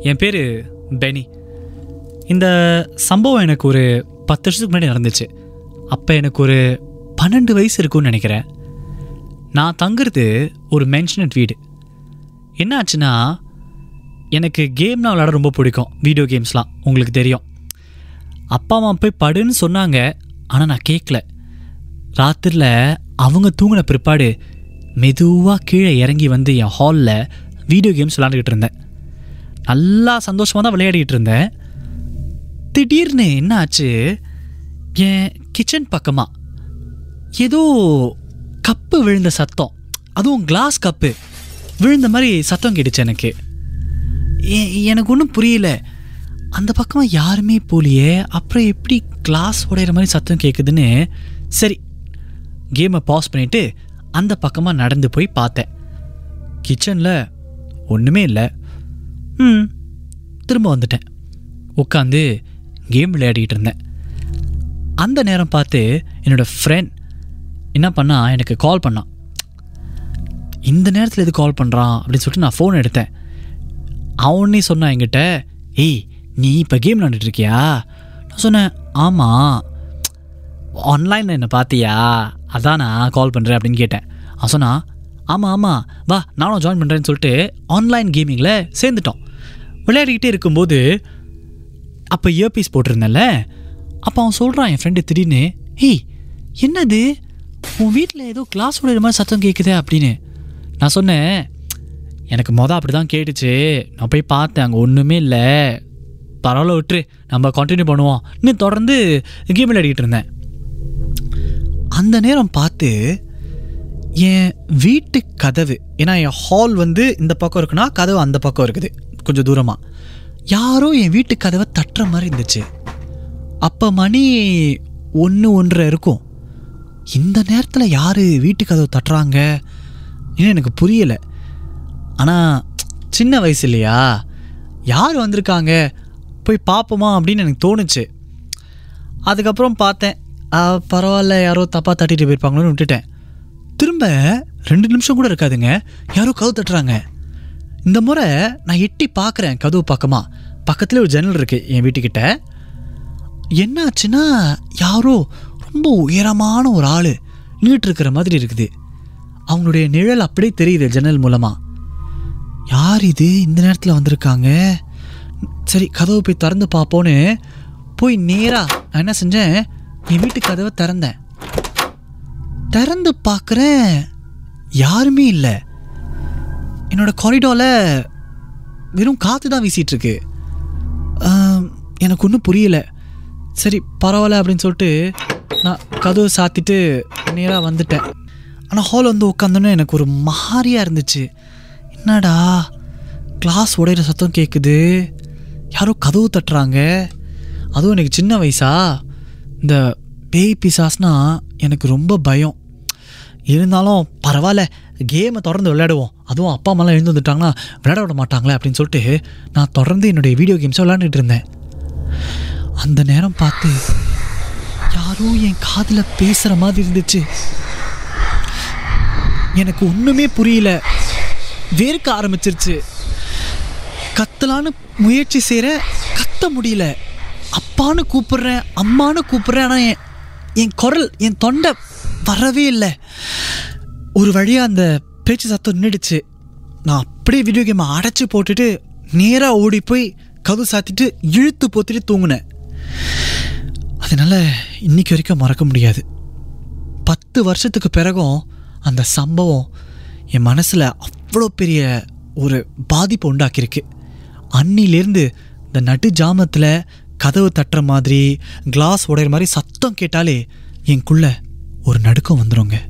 என் பேர் பெனி. இந்த சம்பவம் எனக்கு ஒரு பத்து வருஷத்துக்கு முன்னாடி நடந்துச்சு. அப்போ எனக்கு ஒரு பன்னெண்டு வயசு இருக்கும்னு நினைக்கிறேன். நான் தங்குறது ஒரு மென்ஷனட் வீடு. என்ன ஆச்சுன்னா எனக்கு கேம்னால் விளாட ரொம்ப பிடிக்கும். வீடியோ கேம்ஸ்லாம் உங்களுக்கு தெரியும். அப்பா அம்மா போய் படுன்னு சொன்னாங்க. ஆனால் நான் கேட்கல ராத்திரியில் அவங்க தூங்கின பிற்பாடு மெதுவாக கீழே இறங்கி வந்து என் ஹாலில் வீடியோ கேம்ஸ் விளாண்டுக்கிட்டு இருந்தேன். நல்லா சந்தோஷமாக தான் விளையாடிட்டு இருந்தேன். திடீர்னு என்ன ஆச்சு? என் கிச்சன் பக்கமாக ஏதோ கப்பு விழுந்த சத்தம். அதுவும் கிளாஸ் கப்பு. விழுந்த மாதிரி சத்தம் கேட்டுச்சு எனக்கு. எனக்கு ஒன்றும் புரியல. அந்த பக்கமாக யாருமே போலியே. அப்புறம் எப்படி கிளாஸ் உடையிற மாதிரி சத்தம் கேட்குதுன்னு சரி கேமை பாஸ் பண்ணிவிட்டு அந்த பக்கமாக நடந்து போய் பார்த்தேன். கிச்சனில் ஒன்றுமே இல்லை. ம். திரும்ப வந்துட்டேன். உட்காந்து கேம் விளையாடிட்டு இருந்தேன். அந்த நேரம் பார்த்து என்னோட ஃப்ரெண்ட் என்ன பண்ணா எனக்கு கால் பண்ணான் இந்த நேரத்தில் எது கால் பண்ணுறான் அப்படின்னு சொல்லிட்டு நான் ஃபோன் எடுத்தேன். அவனே சொன்னான் என்கிட்ட ஏய் நீ இப்போ கேம் விளாண்டுட்டு இருக்கியா? நான் சொன்னேன் ஆமாம் ஆன்லைனில் என்ன பார்த்தியா? அதான் நான் கால் பண்ணுறேன் அப்படின்னு கேட்டேன். அவன் சொன்னா ஆமாம் ஆமாம் வா நானும் ஜாயின் பண்ணுறேன்னு சொல்லிட்டு ஆன்லைன் கேமிங்கில் சேர்ந்துட்டோம். விளையாடிக்கிட்டே இருக்கும்போது அப்போ இயர்பீஸ் போட்டிருந்தேன்ல அப்போ அவன் சொல்கிறான் என் ஃப்ரெண்டு திடீர்னு ஹேய் என்னது? உன் வீட்டில் ஏதோ கிளாஸ் உடையிற மாதிரி சத்தம் கேட்குதே அப்படின்னு. நான் சொன்னேன் எனக்கு மொதல் அப்படி தான் கேட்டுச்சு. நான் போய் பார்த்தேன் அங்கே ஒன்றுமே இல்லை. பரவாயில்ல விட்டுரு. நம்ம கண்டினியூ பண்ணுவோம். இன்னும் தொடர்ந்து கேம் விளையாடிக்கிட்டு இருந்தேன். அந்த நேரம் பார்த்து என் வீட்டு கதவு ஏன்னா என் ஹால் வந்து இந்த பக்கம் இருக்குன்னா கதவு அந்த பக்கம் இருக்குது. கொஞ்சம் தூரமாக யாரோ என் வீட்டு கதவை தட்டுற மாதிரி இருந்துச்சு. அப்போ மணி ஒன்று ஒன்றரை இருக்கும். இந்த நேரத்தில் யார் வீட்டு கதவை தட்டுறாங்க? இன்னும் எனக்கு புரியலை. ஆனால் சின்ன வயசு இல்லையா யார் வந்திருக்காங்க? போய் பார்ப்போமா அப்படின்னு எனக்கு தோணுச்சு. அதுக்கப்புறம் பார்த்தேன். பரவாயில்ல யாரோ தப்பாக தட்டிட்டு போயிருப்பாங்களோன்னு விட்டுட்டேன். திரும்ப ரெண்டு நிமிஷம் கூட இருக்காதுங்க. யாரோ கதவு தட்டுறாங்க. இந்த முறை நான் எட்டி பார்க்குறேன் கதவு பக்கமாக பக்கத்தில் ஒரு ஜன்னல் இருக்குது என் வீட்டுக்கிட்ட. என்னாச்சுன்னா யாரோ ரொம்ப உயரமான ஒரு ஆள் நீட்டிருக்கிற மாதிரி இருக்குது. அவங்களுடைய நிழல் அப்படியே தெரியுது ஜன்னல் மூலமாக யார் இது? இந்த நேரத்தில் வந்திருக்காங்க. சரி கதவை போய் திறந்து பார்ப்போன்னு போய் நேராக நான் என்ன செஞ்சேன்? என் வீட்டு கதவை திறந்தேன். திறந்து பார்க்குறேன். யாருமே இல்லை. என்னோட காரிடோரில் வெறும் காற்று தான் வீசிட்டு இருக்கு எனக்கு ஒன்றும் புரியல. சரி பரவாயில்ல அப்படின்னு சொல்லிட்டு நான் கதவை சாத்திட்டு நேராக வந்துட்டேன். ஆனால் ஹால் வந்து உட்காந்தோன்னே எனக்கு ஒரு மாறியாக இருந்துச்சு. என்னடா கிளாஸ் உடையிற சத்தம் கேட்குது யாரோ கதவு தட்டுறாங்க. அதுவும் எனக்கு சின்ன வயசா. இந்த பேய் பிசாஸ்னால் எனக்கு ரொம்ப பயம். இருந்தாலும் பரவாயில்ல கேமை தொடர்ந்து விளையாடுவோம். அதுவும் அப்பா அம்மாலாம் எழுந்து வந்துட்டாங்கன்னா விளையாட விட மாட்டாங்களே அப்படின்னு சொல்லிட்டு நான் தொடர்ந்து என்னுடைய வீடியோ கேம்ஸை விளையாண்டுட்டு இருந்தேன். அந்த நேரம் பார்த்து யாரோ என் காதில் பேசுகிற மாதிரி இருந்துச்சு. எனக்கு ஒன்றுமே புரியல. வேர்க்க ஆரம்பிச்சிருச்சு. கத்தலான்னு முயற்சி செய்கிற கத்த முடியல. அப்பான்னு கூப்பிடுறேன் அம்மான்னு கூப்பிட்றேன் ஆனால் என் என் குரல் என் தொண்டை வரவே இல்லை. ஒரு வழியாக அந்த பேச்சு சத்தம் நின்றுடுச்சு நான் அப்படியே வீடியோ கேமை அடைச்சி போட்டுட்டு நேராக ஓடி போய் கதவு சாத்திட்டு இழுத்து போத்திட்டு தூங்கினேன். அதனால் இன்னைக்கு வரைக்கும் மறக்க முடியாது. பத்து வருஷத்துக்கு பிறகும் அந்த சம்பவம் என் மனசில் அவ்வளோ பெரிய ஒரு பாதிப்பை உண்டாக்கியிருக்கு. அன்னிலேருந்து இந்த நடு ஜாமத்தில் கதவு தட்டுற மாதிரி கிளாஸ் உடையிற மாதிரி சத்தம் கேட்டாலே எனக்குள்ள ஒரு நடுக்கம் வந்துருங்க.